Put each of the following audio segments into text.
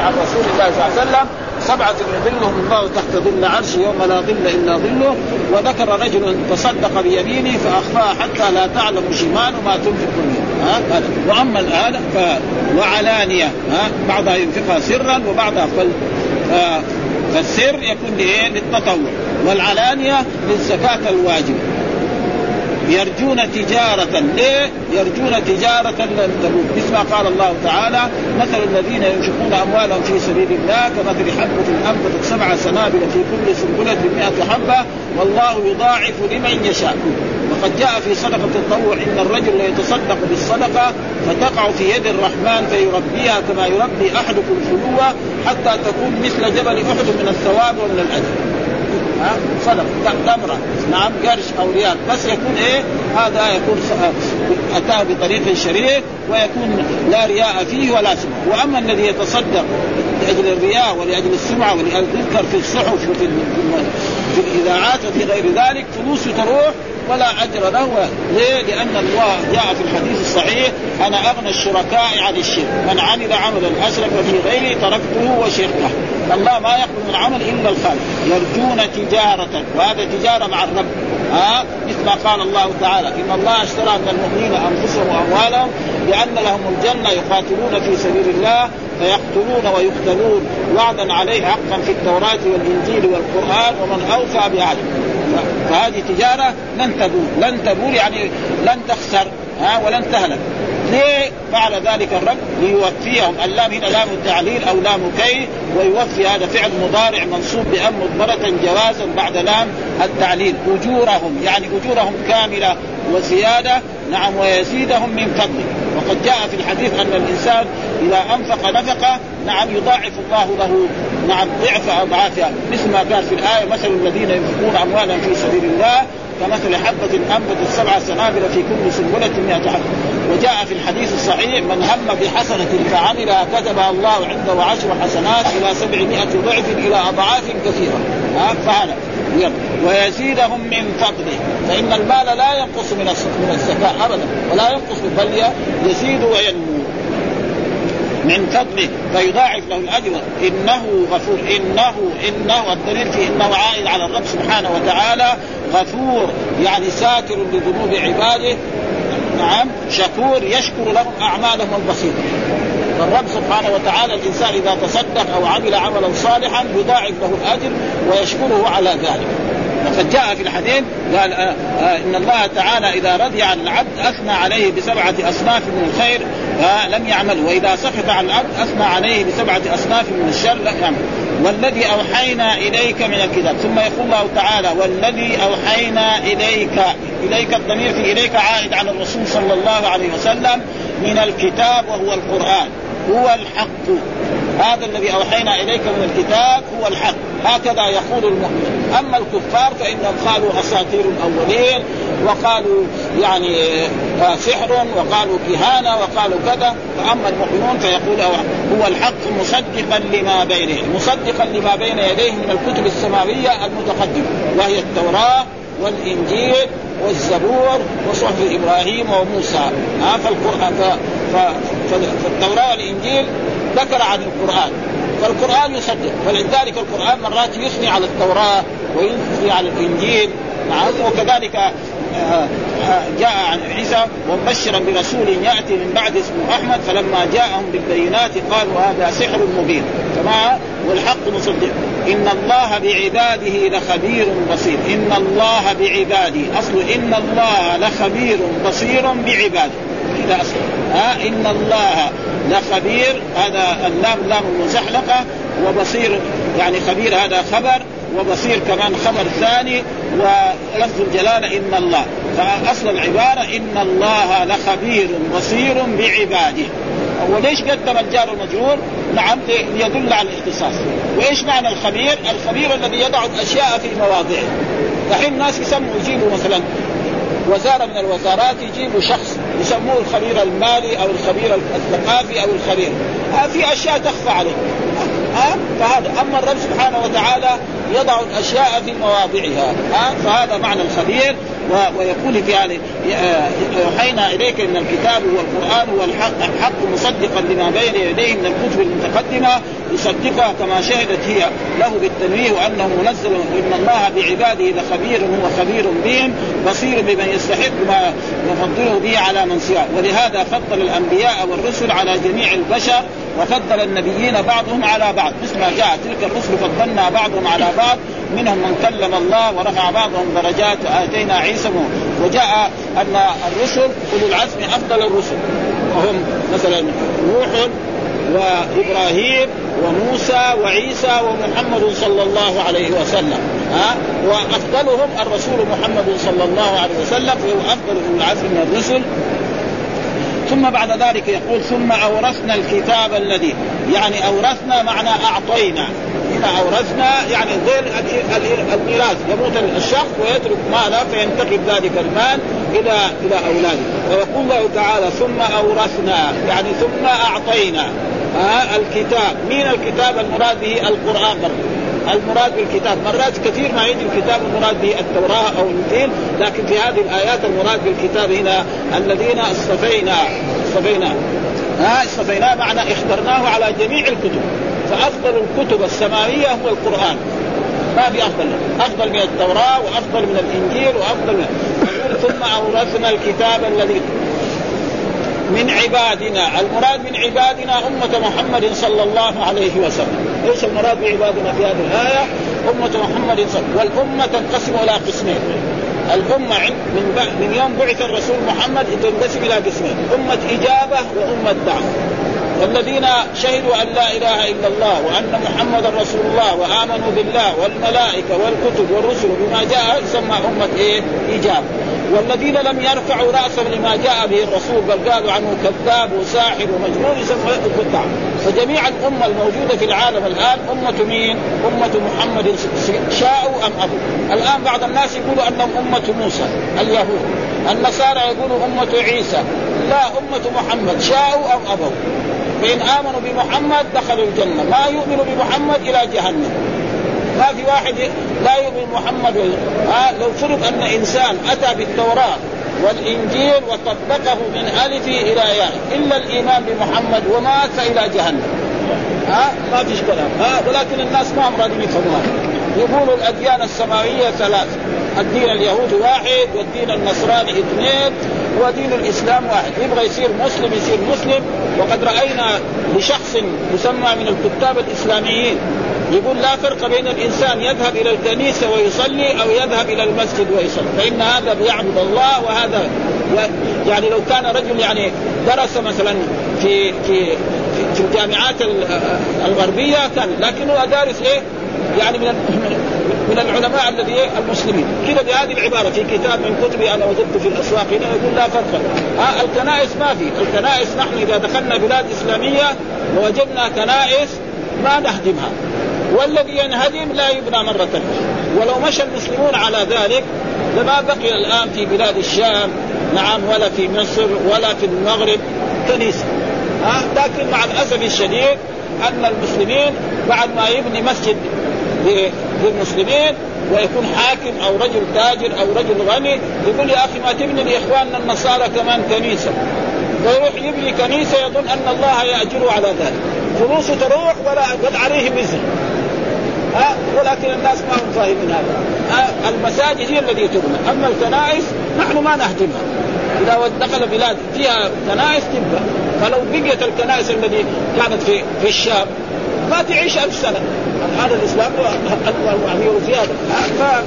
عن رسول الله صلى الله عليه وسلم سبعة يظلهم الله تحت ظل عرش يوم لا ظل إلا ظله وذكر رجل تصدق بيمينه فأخفاها حتى لا تعلم شمال ما تنفق ها؟ وأما هذا ف... وعلانية. ها؟ بعضها ينفقها سرا وبعضها فل... فالسر يكون لإيه؟ للتطوع. والعلانية للزكاة الواجبة. يرجون تجارة. ليه؟ يرجون تجارة لن تبور مثل ما قال الله تعالى مثل الذين ينفقون أموالهم في سبيل الله كمثل حبة أنبتت سبع سنابل في كل سنبلة مئة حبة والله يضاعف لمن يشاء. وقد جاء في صدقة التطوع إن الرجل ليتصدق بالصدقة فتقع في يد الرحمن فيربيها كما يربي أحدكم فلوة حتى تكون مثل جبل أحد من الثواب ومن الأجر. ها؟ صدق. تمره نعم قرش أو ريال بس يكون إيه؟ هذا يكون أتاه بطريق شريف ويكون لا رياء فيه ولا سمعه وأما الذي يتصدق لأجل الرياء ولأجل السمعه ولأجل يذكر في الصحف وفي في الإذاعات وفي غير ذلك فلوسه تروح ولا أجر له. ليه؟ لأن الله جاء في الحديث الصحيح أنا أغنى الشركاء عن الشرك. من عمل عملا أشرك في غيري تركته وشركه. الله ما يقبل من العمل إلا الخالق. يرجون تجارة وهذا تجارة مع الرب. ها؟ مثل ما قال الله تعالى إن الله اشترى من المؤمنين أنفسهم وأموالهم لأن لهم الجنة يقاتلون في سبيل الله فيقتلون ويقتلون. وعدا عليه حقا في التوراة والإنجيل والقرآن ومن أوفى بعهده. فهذه تجارة لن تبور لن تبور يعني لن تخسر ها ولن تهلك. ليه فعل ذلك الرب؟ ليوفيهم. اللام هنا لام التعليل أو لام كي ويوفي هذا فعل مضارع منصوب بأم مضمرة جوازا بعد لام التعليل. أجورهم يعني أجورهم كاملة وزيادة نعم ويزيدهم من فضله. وقد جاء في الحديث أن الإنسان إذا أنفق نفقة نعم يضاعف الله له نعم ضعف اضعافها مثل ما قال في الآية مثل الذين ينفقون اموالهم في سبيل الله كمثل حبة أنبتت سبع سنابل في كل سنبلة مئة حبة وجاء في الحديث الصحيح من هم بحسنة فعملها كتبها الله عنده عشر حسنات إلى سبعمائة ضعف إلى أضعاف كثيرة. ها فهذا ويزيدهم من فضله. فإن المال لا ينقص من من الزكاة أبدا. ولا ينقص بل يزيد وينمو. من فضله. فيضاعف له الأجر. إنه غفور. انه إنه الدليل في إنه عائد على الرب سبحانه وتعالى غفور. يعني ساتر لذنوب عباده. نعم. شكور. يشكر لهم أعمالهم البسيطة. فالرب سبحانه وتعالى الإنسان إذا تصدق أو عمل عملا صالحا يضاعف له الأجر ويشكره على ذلك. وقد جاء في الحديث قال آه آه إن الله تعالى إذا رضي عن العبد أثنى عليه بسبعة أصناف من الخير آه لم يعمل وإذا سخط عن العبد أثنى عليه بسبعة أصناف من الشر لم يعمل. والذي أوحينا إليك من الكتاب ثم يقول الله تعالى والذي أوحينا إليك إليك الضمير في إليك عائد على الرسول صلى الله عليه وسلم من الكتاب وهو القرآن. هو الحق. هذا الذي أوحينا إليك من الكتاب هو الحق. هكذا يقول المؤمن. أما الكفار فإنهم قالوا أساطير الأولين وقالوا يعني آه، سحر وقالوا كهانة وقالوا كذا. فاما المؤمنون فيقول هو الحق مصدقا لما بينه مصدقا لما بين يديه من الكتب السماوية المتقدمة وهي التوراة والإنجيل والزبور وصحف إبراهيم وموسى. ها فالقران فالتوراة والإنجيل ذكر عن القرآن. فالقرآن يصدق. ولذلك القرآن مرات يثني على التوراة ويثني على الإنجيل. وكذلك آه، آه، جاء عن عيسى ومبشرا برسول يأتي من بعد اسمه أحمد فلما جاءهم بالبينات قالوا هذا سحر مبين. كما والحق مصدق. إن الله بعباده لخبير بصير. إن الله بعباده. أصل إن الله لخبير بصير بعباده. كذا أصل. ها؟ إن الله لخبير هذا اللام لام المزحلقه وبصير يعني خبير هذا خبر وبصير كمان خبر ثاني ولفظ الجلالة إن الله. فأصل العبارة إن الله لخبير بصير بعباده. وليش قدم الجار المجرور؟ نعم ليدل على الاختصاص. وإيش معنى الخبير؟ الخبير الذي يضع الأشياء في مواضعها دحين الناس يسموا يجيبوا مثلا. وزارة من الوزارات يجيبوا شخص يسموه الخبير المالي أو الخبير الثقافي أو الخبير. في أشياء تخفى عليه. ها فهذا أما الرب سبحانه وتعالى يضع الأشياء في مواضعها. ها؟ فهذا معنى الخبير. ويقول في هذه أوحينا إليك إن الكتاب والقرآن الحق مصدقا لما بين يديه من الكتب المتقدمة يصدقها كما شهدت هي له بالتنويه وأنه منزل إن الله بعباده لخبير هو خبير بهم بصير بمن يستحق ما يفضله به على من سواه ولهذا فضل الأنبياء والرسل على جميع البشر وفضل النبيين بعضهم على بعض. مثل ما جاء تلك الرسل فضلنا بعضهم على بعض منهم من كلم الله ورفع بعضهم درجات آتينا عيسى وجاء أن الرسل أولو العزم أفضل الرسل. وهم مثلا نوح وإبراهيم وموسى وعيسى ومحمد صلى الله عليه وسلم. ها؟ وأفضلهم الرسول محمد صلى الله عليه وسلم فهو أفضل أولو العزم من الرسل. ثم بعد ذلك يقول ثم أورثنا الكتاب الذي يعني أورثنا معنى أعطينا. هنا أورثنا يعني غير الميراث يموت الشخص ويترك ماله فينتقل ذلك المال إلى إلى أولاده. ويقول الله تعالى ثم أورثنا يعني ثم أعطينا آه الكتاب. مين الكتاب المراد به؟ القرآن. برضه المراد بالكتاب. مرات كثير ما يجي الكتاب المراد به التوراة أو الإنجيل لكن في هذه الآيات المراد بالكتاب هنا الذين اصطفينا. اصطفينا. ها اصطفيناه معنى اخترناه على جميع الكتب. فأفضل الكتب السماوية هو القرآن. ما في أفضل. أفضل من التوراة وأفضل من الإنجيل وأفضل من ثم أورثنا الكتاب الذي من عبادنا المراد من عبادنا أمة محمد صلى الله عليه وسلم. إيش المراد بعبادنا في هذه الآية؟ أمة محمد صلى الله عليه وسلم. والأمة تنقسم إلى قسمين. الأمة من من يوم بعث الرسول محمد تنقسم إلى قسمين. أمة إجابة وأمة دعوة. والذين شهدوا أن لا إله إلا الله وأن محمد رسول الله وآمنوا بالله والملائكة والكتب والرسل بما جاء يسمى أمة إيه؟ إجابة والذين لم يرفعوا راسا لما جاء به الرسول بل قالوا عنه كذاب وساحر ومجنون يسمى الدعوة فجميع الأمة الموجودة في العالم الآن أمة مين؟ أمة محمد. شاءوا أم أبوا؟ الآن بعض الناس يقولوا أنهم أمة موسى اليهود. النصارى يقولوا أمة عيسى. لا أمة محمد. شاءوا أم أبوا؟ فإن آمنوا بمحمد دخلوا الجنة. ما يؤمنوا بمحمد إلى جهنم. ما في واحد لا يؤمن محمد. آه لو فرض أن إنسان أتى بالتوراة والإنجيل وطبقه من ألف إلى ياء إلا الإيمان بمحمد ومات فالى جهنم. ها آه ما فيش كلام. ها آه ولكن الناس ما هم راضيين يفهموها يقولوا الأديان السماوية ثلاث. الدين اليهودي واحد والدين النصراني اثنين. ودين الإسلام واحد. يبغى يصير مسلم يصير مسلم. وقد رأينا لشخص يسمى من الكتاب الإسلاميين يقول لا فرق بين الإنسان يذهب إلى الكنيسة ويصلي أو يذهب إلى المسجد ويصلي. فإن هذا بيعبد الله وهذا يعني لو كان رجل يعني درس مثلا في في في الجامعات الغربية كان. لكنه دارس إيه؟ يعني من من العلماء الذي المسلمين. كذا بهذه العبارة في كتاب من كتبي أنا وجدت في الأسواق هنا يقول لا فرق. آه الكنائس ما في. الكنائس نحن إذا دخلنا بلاد إسلامية ووجدنا كنائس ما نهدمها. والذي ينهدم لا يبنى مرة ولو مشى المسلمون على ذلك لما بقي الآن في بلاد الشام نعم ولا في مصر ولا في المغرب كنيسة. ها لكن مع الأسف الشديد أن المسلمين بعد ما يبني مسجد للمسلمين ويكون حاكم أو رجل تاجر أو رجل غني يقول يا أخي ما تبني لإخواننا النصارى كمان كنيسة. ويروح يبني كنيسة يظن أن الله يأجره على ذلك. فلوسه تروح ولا قد عليه وزر ها؟ ولكن الناس ما هم فاهمين هذا. المساجد هي التي تبنى. أما الكنائس نحن ما نهدمها. إذا دخل بلاد فيها كنائس تبقى فلو بقيت الكنائس التي كانت في في الشام ما تعيش ألف سنة. هذا الإسلام أكبر في هذا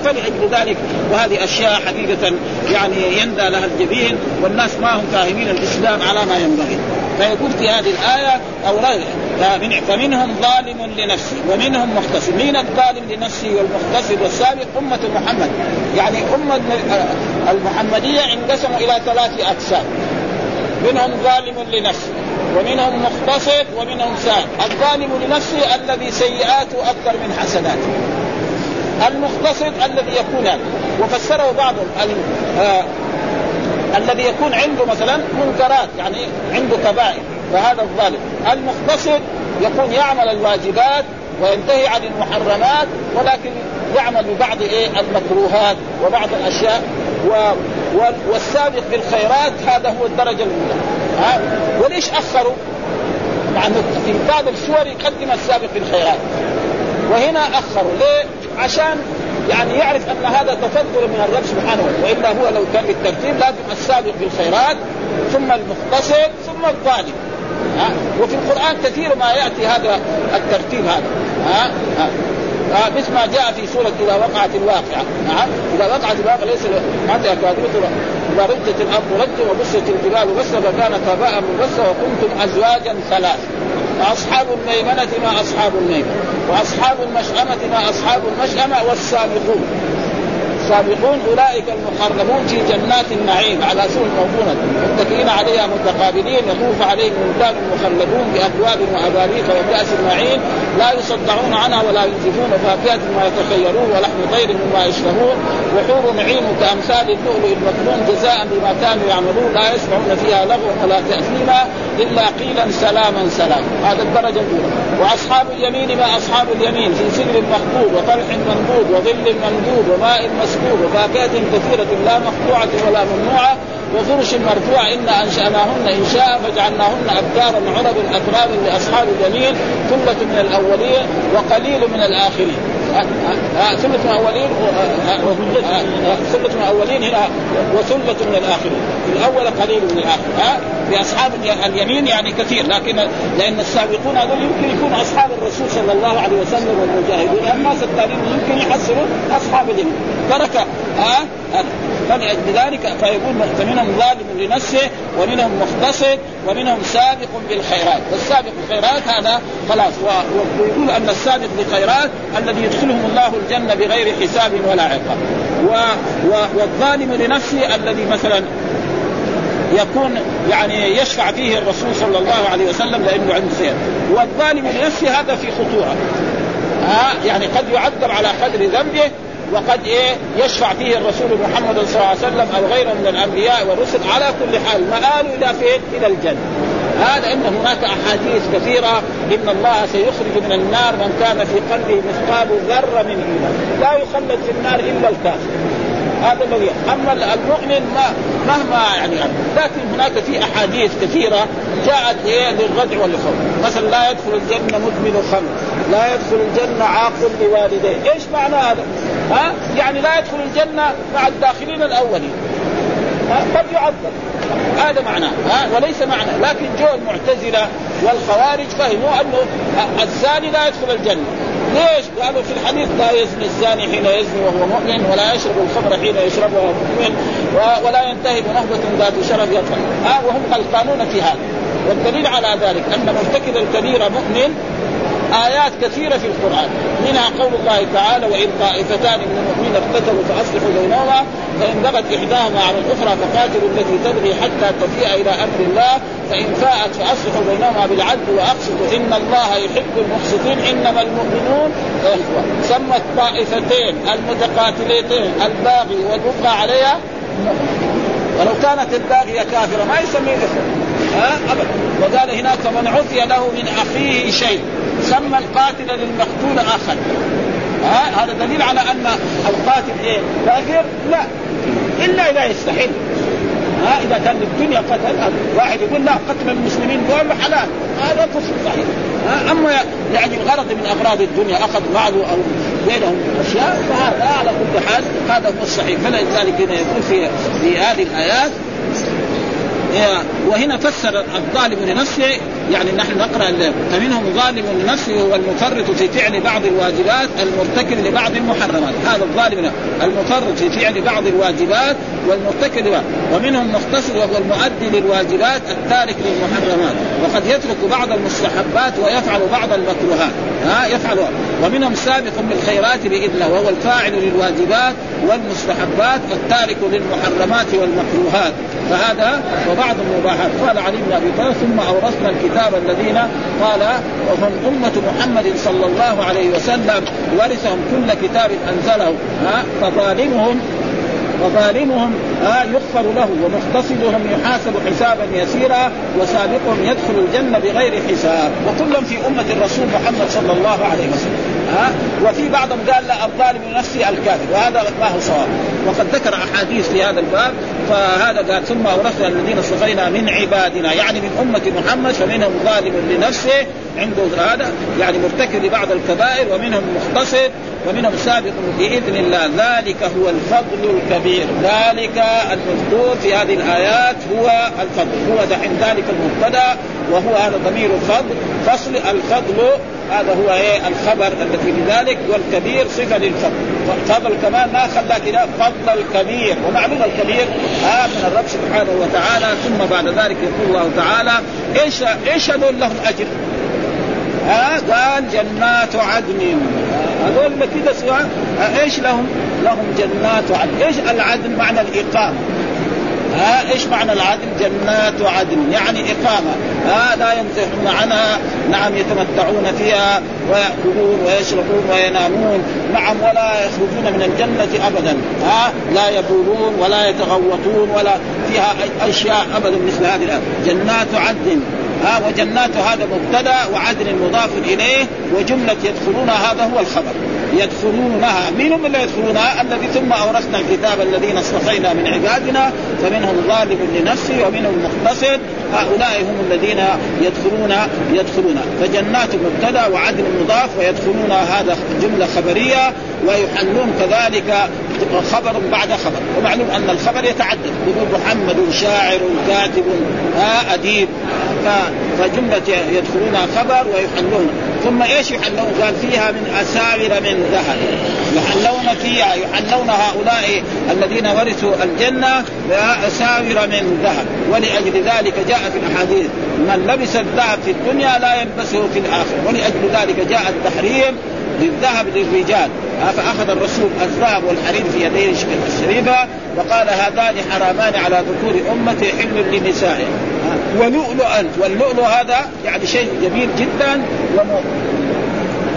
فلأجل ذلك. وهذه أشياء حقيقة يعني يندى لها الجبين والناس ما هم فاهمين الإسلام على ما ينبغي. فيقول في هذه الآية أو فمنهم ظالم لنفسه ومنهم مختصر مين الظالم لنفسه والمختصر والسابق؟ أمة محمد. يعني أمة المحمدية انقسموا إلى ثلاث أقسام. منهم ظالم لنفسه ومنهم مقتصد ومنهم سائل الظالم لنفسه الذي سيئاته أكثر من حسناته. المقتصد الذي يكون وفسره بعضهم آه الذي يكون عنده مثلا منكرات يعني عنده كبائر فهذا الظالم. المقتصد يكون يعمل الواجبات وينتهي عن المحرمات ولكن يعمل ببعض إيه؟ المكروهات وبعض الأشياء و والسابق بالخيرات هذا هو الدرجة الأولى. ها؟ وليش أخروا؟ مع انه في بعض السور يقدم السابق بالخيرات. وهنا أخروا. ليه؟ عشان يعني يعرف أن هذا تفضل من الرب سبحانه وإلا هو لو كان بالترتيب لازم السابق بالخيرات ثم المقتصد ثم الظالم. ها؟ وفي القرآن كثير ما يأتي هذا الترتيب هذا. ها, ها. آه مثل ما جاء في سورة إذا وقعت الواقعة. نعم. إذا وقعت الواقعة ليس حتى كاذبة إذا ردت الأرض ردا وبست الجبال بسا فكانت هباء منبسا وكنتم أزواجا ثلاث وأصحاب الميمنة ما أصحاب الميمنة وأصحاب المشأمة ما أصحاب المشأمة والسابقون. السابقون أولئك المقربون في جنات النعيم. على سور موضونه متكئين عليها متقابلين يطوف عليهم ولدان مخلدون باكواب وأباريق وكاس معين لا يصدعون عنها ولا ينزفون. فاكهة ما يتخيرون ولحم طير مما يشتهون. وحور نعيم كأمثال اللؤلؤ المكنون جزاء بما كانوا يعملون. لا يسمعون فيها لغوا ولا تأثيما إلا قيلا سلاما سلاما. هذا الدرجة الأولى. وأصحاب اليمين ما أصحاب اليمين في سدر مخبوب وطلح منضود وظل ممدود وماء مسكوب وفاكهة كثيرة لا مقطوعة ولا ممنوعة وفرش مرفوع إنا أنشأناهن إنشاء فجعلناهن أبكارا عربا أترابا لأصحاب اليمين ثلة من الأولين وقليل من الآخرين. ثلة من الأولين ثلة من الأولين هنا وثلة من الآخرين. الأول قليل من الآخر. ها بأصحاب اليمين يعني كثير لكن لأن السابقون هذول يمكن يكونوا أصحاب الرسول صلى الله عليه وسلم والمجاهدون. الناس التاليين يمكن يحصلوا أصحاب اليمين. ترك ها فلذلك فيقول فمنهم ظالم لنفسه ومنهم مختصر ومنهم سابق بالخيرات. والسابق بالخيرات هذا خلاص. ويقول أن السابق بالخيرات الذي يدخلهم الله الجنة بغير حساب ولا عقاب. والظالم لنفسه الذي مثلا يكون يعني يشفع فيه الرسول صلى الله عليه وسلم لأنه عنده خير والظالم لنفسه هذا في خطورة. ها؟ يعني قد يعذب على قدر ذنبه وقد إيه يشفع فيه الرسول محمد صلى الله عليه وسلم أو غيره من الأنبياء والرسل على كل حال مآله إلى فين؟ إلى الجنة. هذا إن هناك أحاديث كثيرة إن الله سيخرج من النار من كان في قلبه مثقال ذرة من إيمان، لا يخلد في النار إلا الكافر. هذا الذي أما المؤمن ما مهما يعني لكن هناك في أحاديث كثيرة جاءت إيه للردع والخوف مثلا لا يدخل الجنة مدمن خمر لا يدخل الجنة عاق لوالديه. إيش معنى هذا؟ ها؟ يعني لا يدخل الجنة مع الداخلين الأولين. قد يعذب هذا معناه ها؟ وليس معنى لكن جو المعتزلة والخوارج فهموا أنه الزاني لا يدخل الجنة. ليش؟ قالوا في الحديث لا يزني الزاني حين يزني وهو مؤمن ولا يشرب الخمر حين يشربها وهو مؤمن ولا ينتهي بنهبة ذات شرف يطلع. ها؟ وهم غلطانون في هذا. والدليل على ذلك أن مرتكب الكبيره مؤمن آيات كثيرة في القرآن. منها قول الله تعالى وإن طائفتان من المؤمنين اقتتلوا فأصلحوا بينهما فإن بغت إحداهما على الأخرى فقاتلوا التي تبغي حتى تفيء إلى أمر الله فإن فاءت فأصلحوا بينهما بالعدل وأقسطوا. إن الله يحب المقسطين إنما المؤمنون إخوة. سمى الطائفتين المتقاتلتين الباغي والمبغى عليها ولو كانت الباغية كافرة ما يسميه إخوة. ها؟ أبدا. وقال هناك فمن عفي له من أخيه شيء. سمى القاتل للمقتول اخا ها؟ هذا دليل على أن القاتل إيه؟ كافر لا. إلا إذا يستحل ها؟ إذا كان الدنيا قتل واحد يقول لا قتل المسلمين دول حلال هذا كفر صحيح. أما يعني غرض من أغراض الدنيا أخذ بعضه أو بينهم أشياء فهذا على كل حال هذا هو الصحيح. فلذلك هنا يقول في في هذه الآيات. وهنا فسر الظالم لنفسه يعني نحن نقرأ فمنهم ظالم لنفسه هو المفرط في فعل بعض الواجبات المرتكب لبعض المحرمات. هذا الظالم المفرط في فعل بعض الواجبات والمرتكب لبعض. ومنهم مختصر وهو المؤدي للواجبات التارك للمحرمات. وقد يترك بعض المستحبات ويفعل بعض المكروهات. ها يفعل. ومنهم سابق بالخيرات بإذنه وهو الفاعل للواجبات والمستحبات التارك للمحرمات والمكروهات. فهذا وبعض المباحات. قال علي بن أبي طالب ثم أورثنا الكتاب الذين قال وهم أمة محمد صلى الله عليه وسلم ورثهم كل كتاب أنزله. ها فظالمهم وظالمهم يغفر له ومقتصدهم يحاسب حسابا يسيرا وسابقهم يدخل الجنة بغير حساب. وكل في أمة الرسول محمد صلى الله عليه وسلم. ها؟ وفي بعضهم قال لا الظالم لنفسه الكافر وهذا ما هو صواب. وقد ذكر أحاديث في هذا الباب فهذا قال ثم أورثنا الذين اصطفينا من عبادنا يعني من أمة محمد فمنهم ظالم لنفسه عنده هذا يعني مرتكب لبعض الكبائر ومنهم مختصر ومنهم سابق بإذن الله. ذلك هو الفضل الكبير. ذلك المذكور في هذه الآيات هو الفضل. هو دحين ذلك المبتدا وهو هذا ضمير الفضل. فصل الفضل هذا هو إيه؟ الخبر الذي بذلك والكبير صفة للفضل. فضل كمان ما خلى كذا فضل الكبير. ومعلوم الكبير آه من الرب سبحانه وتعالى. ثم بعد ذلك يقول الله تعالى إيش إيش هذول لهم أجر؟ ها؟ قال جنات عدن. هذول كذا سواء إيش لهم؟ لهم جنات عدن، إيش العدن؟ معنى الإقامة؟ ها إيش معنى العدن؟ جنات عدن. يعني إقامة. ها لا ينزحون عنها. نعم يتمتعون فيها ويأكلون ويشربون وينامون. نعم ولا يخرجون من الجنة أبدا. ها لا يبولون ولا يتغوطون ولا فيها أشياء أبدا مثل هذه الآية. جنات عدن. ها وجنات هذا مبتدأ وعدن مضاف إليه وجملة يدخلون هذا هو الخبر. يدخلونها من هم اللي يدخلونها؟ الذي ثم أورثنا الكتاب الذين اصطفينا من عبادنا فمنهم ظالم لنفسه ومنهم مقتصد. هؤلاء هم الذين يدخلون يدخلون. فجنات مبتدأ وعدن مضاف ويدخلون هذا جملة خبرية ويحلون كذلك خبر بعد خبر. ومعلوم أن الخبر يتعدد. يقول محمد شاعر كاتب ها أديب فجملة يدخلونها خبر ويحلون. ثم إيش يحلون؟ قال فيها من اساور من ذهب. يحلون فيها يحلون هؤلاء الذين ورثوا الجنة باساور من ذهب. ولأجل ذلك جاء في الأحاديث. من لبس الذهب في الدنيا لا يلبسه في الآخرة. ولأجل ذلك جاء التحريم للذهب للرجال. فأخذ الرسول الذهب والحرير في يديه الشريفة وقال هذان حرامان على ذكور أمتي حل لنسائه ولؤلؤا واللؤلؤ هذا يعني شيء جميل جدا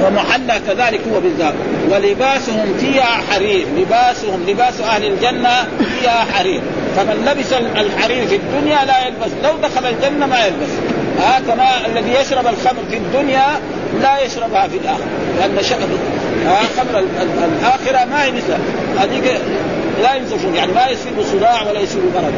ومحلى كذلك هو بالذات. ولباسهم فيها حرير. لباسهم لباس أهل الجنة فيها حرير. فمن لبس الحرير في الدنيا لا يلبس. لو دخل الجنة ما يلبس. ها كما الذي يشرب الخمر في الدنيا لا يشربها في الآخرة. لأن شرب خمر الآخرة ما مثل هذيك لا ينزفون يعني ما يصيب صداع ولا يصيب مرض.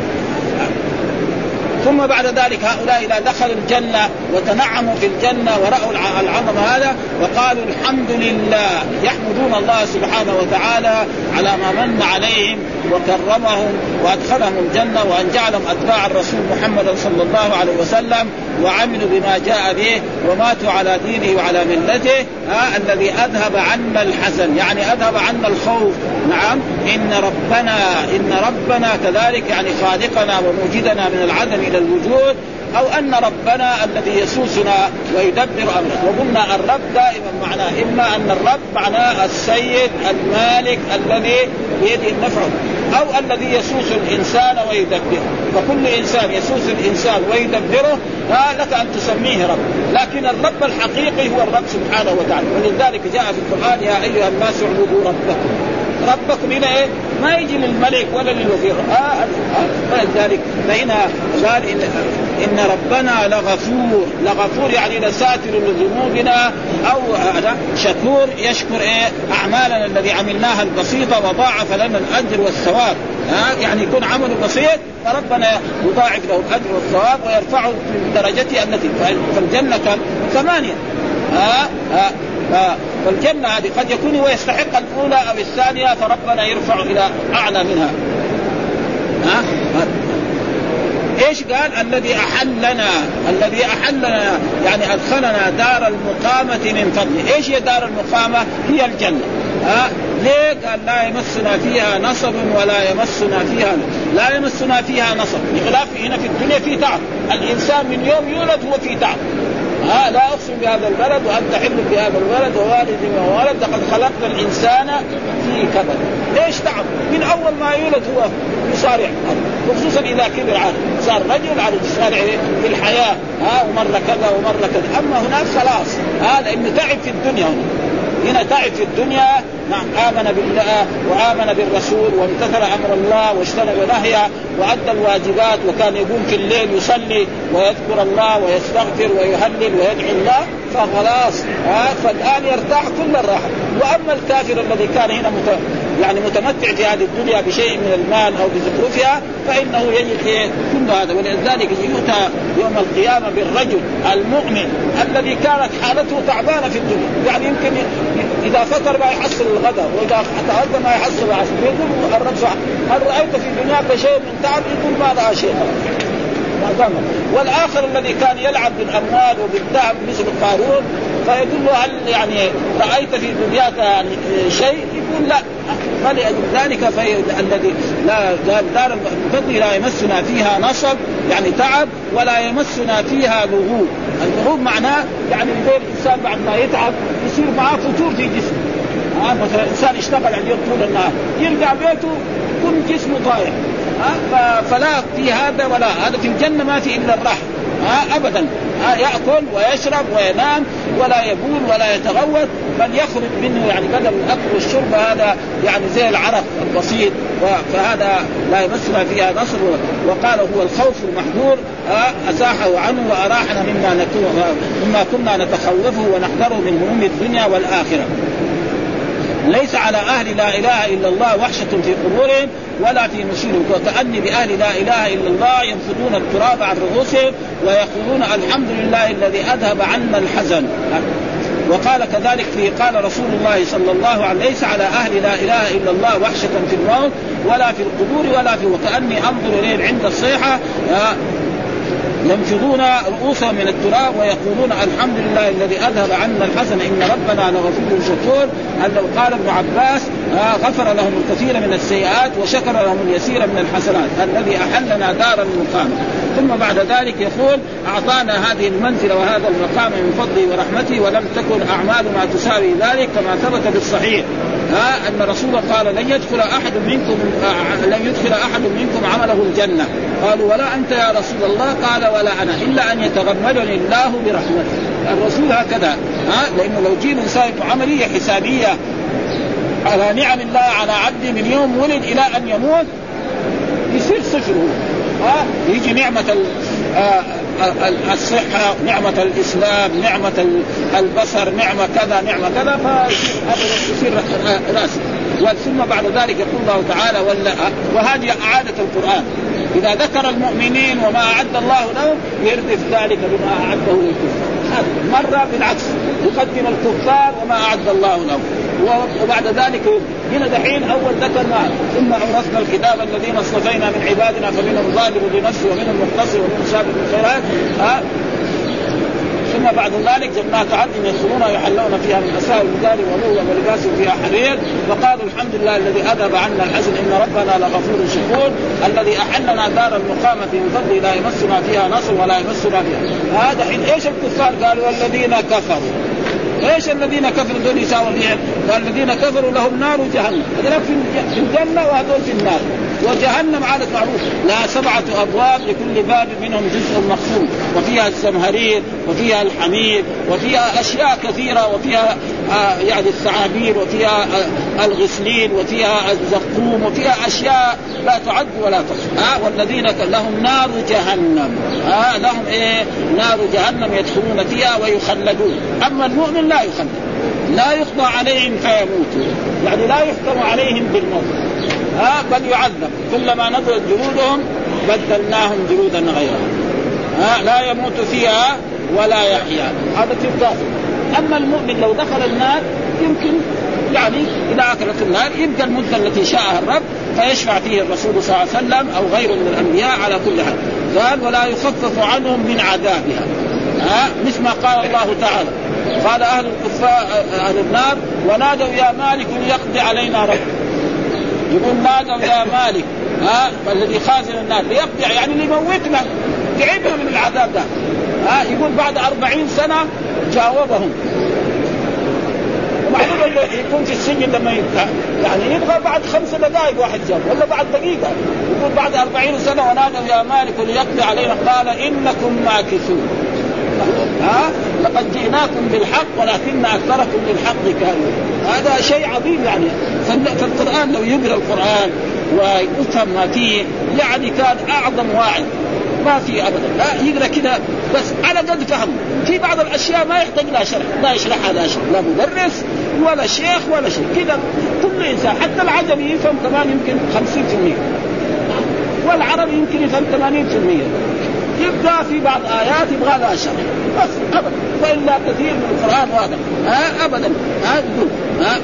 ثم بعد ذلك هؤلاء إذا دخلوا الجنة وتنعموا في الجنة ورأوا العظمه هذا وقالوا الحمد لله يحمدون الله سبحانه وتعالى على ما من عليهم وكرمهم وأدخلهم الجنة وأن جعلهم أتباع الرسول محمد صلى الله عليه وسلم وعملوا بما جاء به وماتوا على دينه وعلى ملته ها الذي أذهب عنا الحزن يعني أذهب عنا الخوف. نعم إن ربنا إن ربنا كذلك يعني خالقنا وموجدنا من العدم إلى الوجود أو أن ربنا الذي يسوسنا ويدبر امرنا وقلنا الرب دائما معناه إما أن الرب معناه السيد المالك الذي بيده النفع أو الذي يسوس الإنسان ويدبره. فكل إنسان يسوس الإنسان ويدبره لك أن تسميه رب. لكن الرب الحقيقي هو الرب سبحانه وتعالى. ولذلك جاء في القرآن يا أيها الناس اعبدوا ربكم. ربكم هنا إيه؟ ما يجي للملك ولا للوزير آه آه فلذلك فهنا قال إن, إن ربنا لغفور لغفور يعني لساتر لذنوبنا أو هذا شكور يشكر إيه؟ أعمالنا الذي عملناها البسيطة وضاعف لنا الأجر والثواب. ها يعني يكون عمله بسيط فربنا يضاعف له الأجر والثواب ويرفعه في درجته التي فالجنه كان ثمانيه ها ها فالجنة هذه قد يكون هو يستحق الأولى أو الثانية فربنا يرفع إلى أعلى منها. ها؟ إيش قال؟ الذي أحلنا الذي أحلنا يعني أدخلنا دار المقامة من فضله. إيش هي دار المقامة؟ هي الجنة. ها؟ ليه قال لا يمسنا فيها نصب ولا يمسنا فيها لا يمسنا فيها نصب. بخلاف هنا في الدنيا في تعب الإنسان من يوم يولد هو في تعب ها لا أقسم بهذا البلد وانت حل بهذا البلد ووالد وولد لقد خلقنا الإنسان في كبد. ليش تعب؟ من أول ما يولد هو يصارع. وخصوصا إذا كبر عاد. صار رجل عاد يصارع في الحياة. ها ومره كذا ومره كذا. أما هناك خلاص. ها لأنه تعب في الدنيا هنا. هنا تعب في الدنيا. نعم آمن بالله وآمن بالرسول وامتثل أمر الله واجتنب نهيه وأدى الواجبات وكان يقوم في الليل يصلي ويذكر الله ويستغفر ويهلل ويدعو الله فخلاص. ها فالآن يرتاح كل الراحة. وأما الكافر الذي كان هنا مت... يعني متمتع في هذه الدنيا بشيء من المال أو بزخرفها فإنه يجد كل هذا ولذلك يؤتى يوم القيامة بالرجل المؤمن الذي كانت حالته تعبانة في الدنيا. يعني يمكن إذا فطر ما يحصل الغداء وإذا تغدى ما يحصل العشاء يقول الرب هل رأيت في دنياك شيء من تعب يقول ما راى شيء. والآخر الذي كان يلعب بالأموال وبالذهب مثل قارون فيقول له هل يعني رأيت في دنياك يعني شيء؟ يقول لا فلأجل ذلك الذي لا دار الفضل لا يمسنا فيها نصب يعني تعب ولا يمسنا فيها لغوب اللغوب معناه يعني زي الإنسان بعد ما يتعب يصير معاه فتور في جسمه. ها مثلا إنسان اشتغل اليوم طول النهار يرجع بيته كل جسمه طايح ها فلا في هذا ولا هذا في الجنة ما في إلا الراحه ها ابدا. ها يأكل ويشرب وينام ولا يبول ولا يتغوط. بل يخرج منه يعني بدل الأكل والشرب هذا يعني زي العرق البسيط فهذا لا يمسنا فيها نصر. وقال هو الخوف المحذور أزاحه عنه وأراحنا مما مما كنا نتخوفه ونحذره من هموم الدنيا والآخرة. ليس على أهل لا إله إلا الله وحشة في قبورهم ولا في نشورهم. وكأني بأهل لا إله إلا الله ينفضون التراب عن رؤوسهم ويقولون الحمد لله الذي أذهب عنا الحزن. وقال كذلك في قال رسول الله صلى الله عليه ليس على أهل لا إله إلا الله وحشة في الموت ولا في القبور ولا في وكأني أنظر إليهم عند الصيحة ينفضون رؤوسهم من التراب ويقولون الحمد لله الذي أذهب عنا الحزن إن ربنا لغفور شكور. قال ابن عباس غفر لهم الكثير من السيئات وشكر لهم اليسير من الحسنات الذي أحلنا دار المقام. ثم بعد ذلك يقول أعطانا هذه المنزلة وهذا المقام من فضله ورحمته ولم تكن اعمالنا تساوي ذلك كما ثبت بالصحيح ها أن الرسول قال لن يدخل أحد منكم آه، لن يدخل أحد منكم عمله الجنة. قالوا ولا أنت يا رسول الله. قال ولا أنا إلا أن يتغمدني الله برحمته. الرسول هكذا ها لأنه لو جينا نساوي عمليه حسابية. على نعم الله على عبده من يوم ولد إلى أن يموت يصير صفر هو ها؟ يجي نعمة آه، الصحة نعمة الإسلام نعمة البصر نعمة كذا نعمة كذا فهذا يصير راسي ثم بعد ذلك يقول الله تعالى ولا وهذه إعادة القرآن. إذا ذكر المؤمنين وما أعد الله لهم يردف ذلك بما أعده للكفار مرة بالعكس يقدم الكفار وما أعد الله لهم. وبعد ذلك هنا دحين أول ذكر ما ثم أورثنا الكتاب الذين اصطفينا من عبادنا فمنهم ظالم لنفسه ومنهم مقتصر ومنهم سابق بالخيرات بعد ذلك جنات عدن يدخلونها يحلون فيها من اساء الجدار ولؤلؤا ولباس فيها حرير. وقالوا الحمد لله الذي أذهب عنا الحزن إن ربنا لغفور شكور. الذي أحلنا دار المقامة من فضله لا يمسنا فيها نصر ولا يمسنا فيها. هذا حين إيش الكفار؟ قالوا والذين كفروا. إيش الذين كفروا؟ دول يساووا فيهم؟ قال الذين كفروا لهم نار جهنم، هذول في الجنة وهذول في النار، وجهنم عادة معروف لها سبعة أبواب لكل باب منهم جزء مقسوم. وفيها السمهرير وفيها الحمير وفيها أشياء كثيرة وفيها آه يعني الثعابير وفيها آه الغسلين وفيها الزقوم وفيها أشياء لا تعد ولا تحصى آه والذين لهم نار جهنم. آه لهم إيه؟ نار جهنم يدخلون فيها ويخلدون. أما المؤمن لا يخلد. لا يقضى عليهم فيموتوا يعني لا يحكم عليهم بالموت. ها بل يعذب. كلما نضجت جلودهم بدلناهم جلودا غيرها ها لا يموت فيها ولا يحيا. هذا في أما المؤمن لو دخل النار يمكن يعني اذا اكلت النار يبقى المدة التي شاءها الرب فيشفع فيه الرسول صلى الله عليه وسلم أو غيره من الأنبياء على كل حال. قال ولا يخفف عنهم من عذابها. ها؟ مثل ما قال الله تعالى. قال أهل الكفار أهل النار ونادوا يا مالك ليقضي علينا ربك. يقول نادوا يا مالك. ها؟ الذي خازن النار. ليقضي يعني ليموتنا تعبنا من العذاب ده. ها؟ يقول بعد أربعين سنة جاوبهم. انه يكون في السجن لما يبقى. يعني يبغى بعد خمس دقائق واحد جاب ولا بعد دقيقة. يقول بعد أربعين سنة ونادوا يا مالك ليقضي علينا قال إنكم ماكثون. ها؟ لقد جئنا جئناكم بالحق ولكن أكثركم للحق كانوا هذا شيء عظيم يعني. فالقران لو يقرأ القرآن ويفهم ما فيه يعني كان أعظم واعظ ما في ابدا. لا يقرأ كذا بس على قد فهم في بعض الأشياء ما يحتاج لها شرح لا يشرحها لا شيء لا مدرس ولا شيخ ولا شيء. كذا كل إنسان حتى العجمي يفهم كمان يمكن 50% والعربي يمكن يفهم 80% يبقى في بعض آيات يبغى لها شرح. بس ابدا. وإلا كثير من القرآن واضح. ها ابدا. ها ها.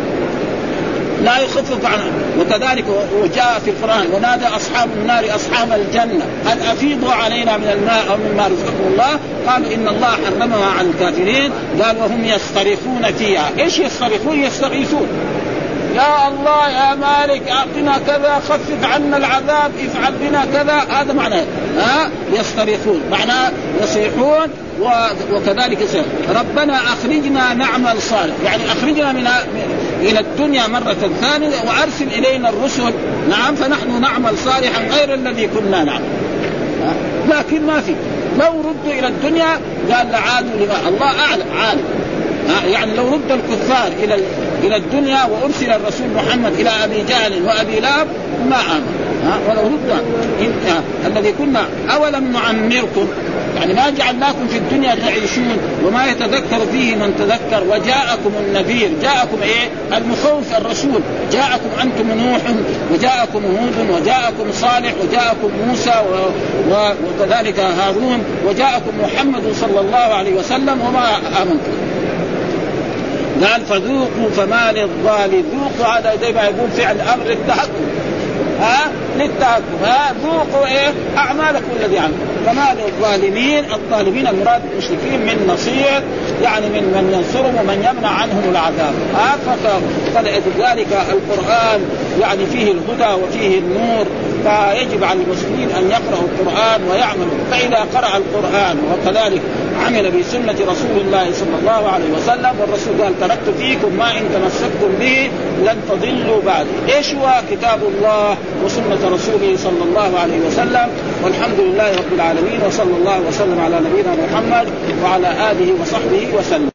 لا يخفف عنه وكذلك وجاء في القرآن ونادى أصحاب النار أصحاب الجنة. ان أفيضوا علينا من الماء أو مما رزقكم الله؟ قالوا إن الله حرمها على الكافرين. قال وهم يصطرخون فيها. إيش يصطرخون يستغيثون. يا الله يا مالك أعطنا كذا خفف عنا العذاب افعل بنا كذا. هذا معناه ها؟ يصطرخون معناه يصيحون وكذلك يصيح. ربنا أخرجنا نعمل صالح. يعني أخرجنا من إلى الدنيا مرة ثانية وأرسل إلينا الرسل. نعم فنحن نعمل صالحا غير الذي كنا نعمل. لكن ما في. لو ردوا إلى الدنيا قال لعادوا لما الله أعلم عالم. يعني لو رد الكفار إلى إلى الدنيا وأرسل الرسول محمد إلى أبي جهل وأبي لهب ما آمن. ها ولو رد الذي كنا أولم نعمركم؟ يعني ما جعلناكم في الدنيا تعيشون وما يتذكر فيه من تذكر. وجاءكم النذير. جاءكم إيه؟ المخوف الرسول. جاءكم أنتم نوح وجاءكم هود وجاءكم صالح وجاءكم موسى. وكذلك هارون وجاءكم محمد صلى الله عليه وسلم وما آمنتم. قال فذوقوا فما للظالم. ذوقوا هذا زي ما يقول فعل أمر للتحكم ها؟ للتهكم. ها؟ ذوقوا إيه؟ أعمالكم الذي عمل فما للظالمين الظالمين المراد المشركين من نصير يعني من من ينصرهم ومن يمنع عنهم العذاب. ها فلذلك القرآن يعني فيه الهدى وفيه النور فيجب على المسلمين أن يقرأوا القرآن ويعملوا. فإذا قرأ القرآن وكذلك عمل بسنة رسول الله صلى الله عليه وسلم والرسول قال تركت فيكم ما إن تمسكتم به لن تضلوا بعد. إيش هو كتاب الله وسنة رسوله صلى الله عليه وسلم؟ والحمد لله رب العالمين وصلى الله وسلم على نبينا محمد وعلى آله وصحبه وسلم.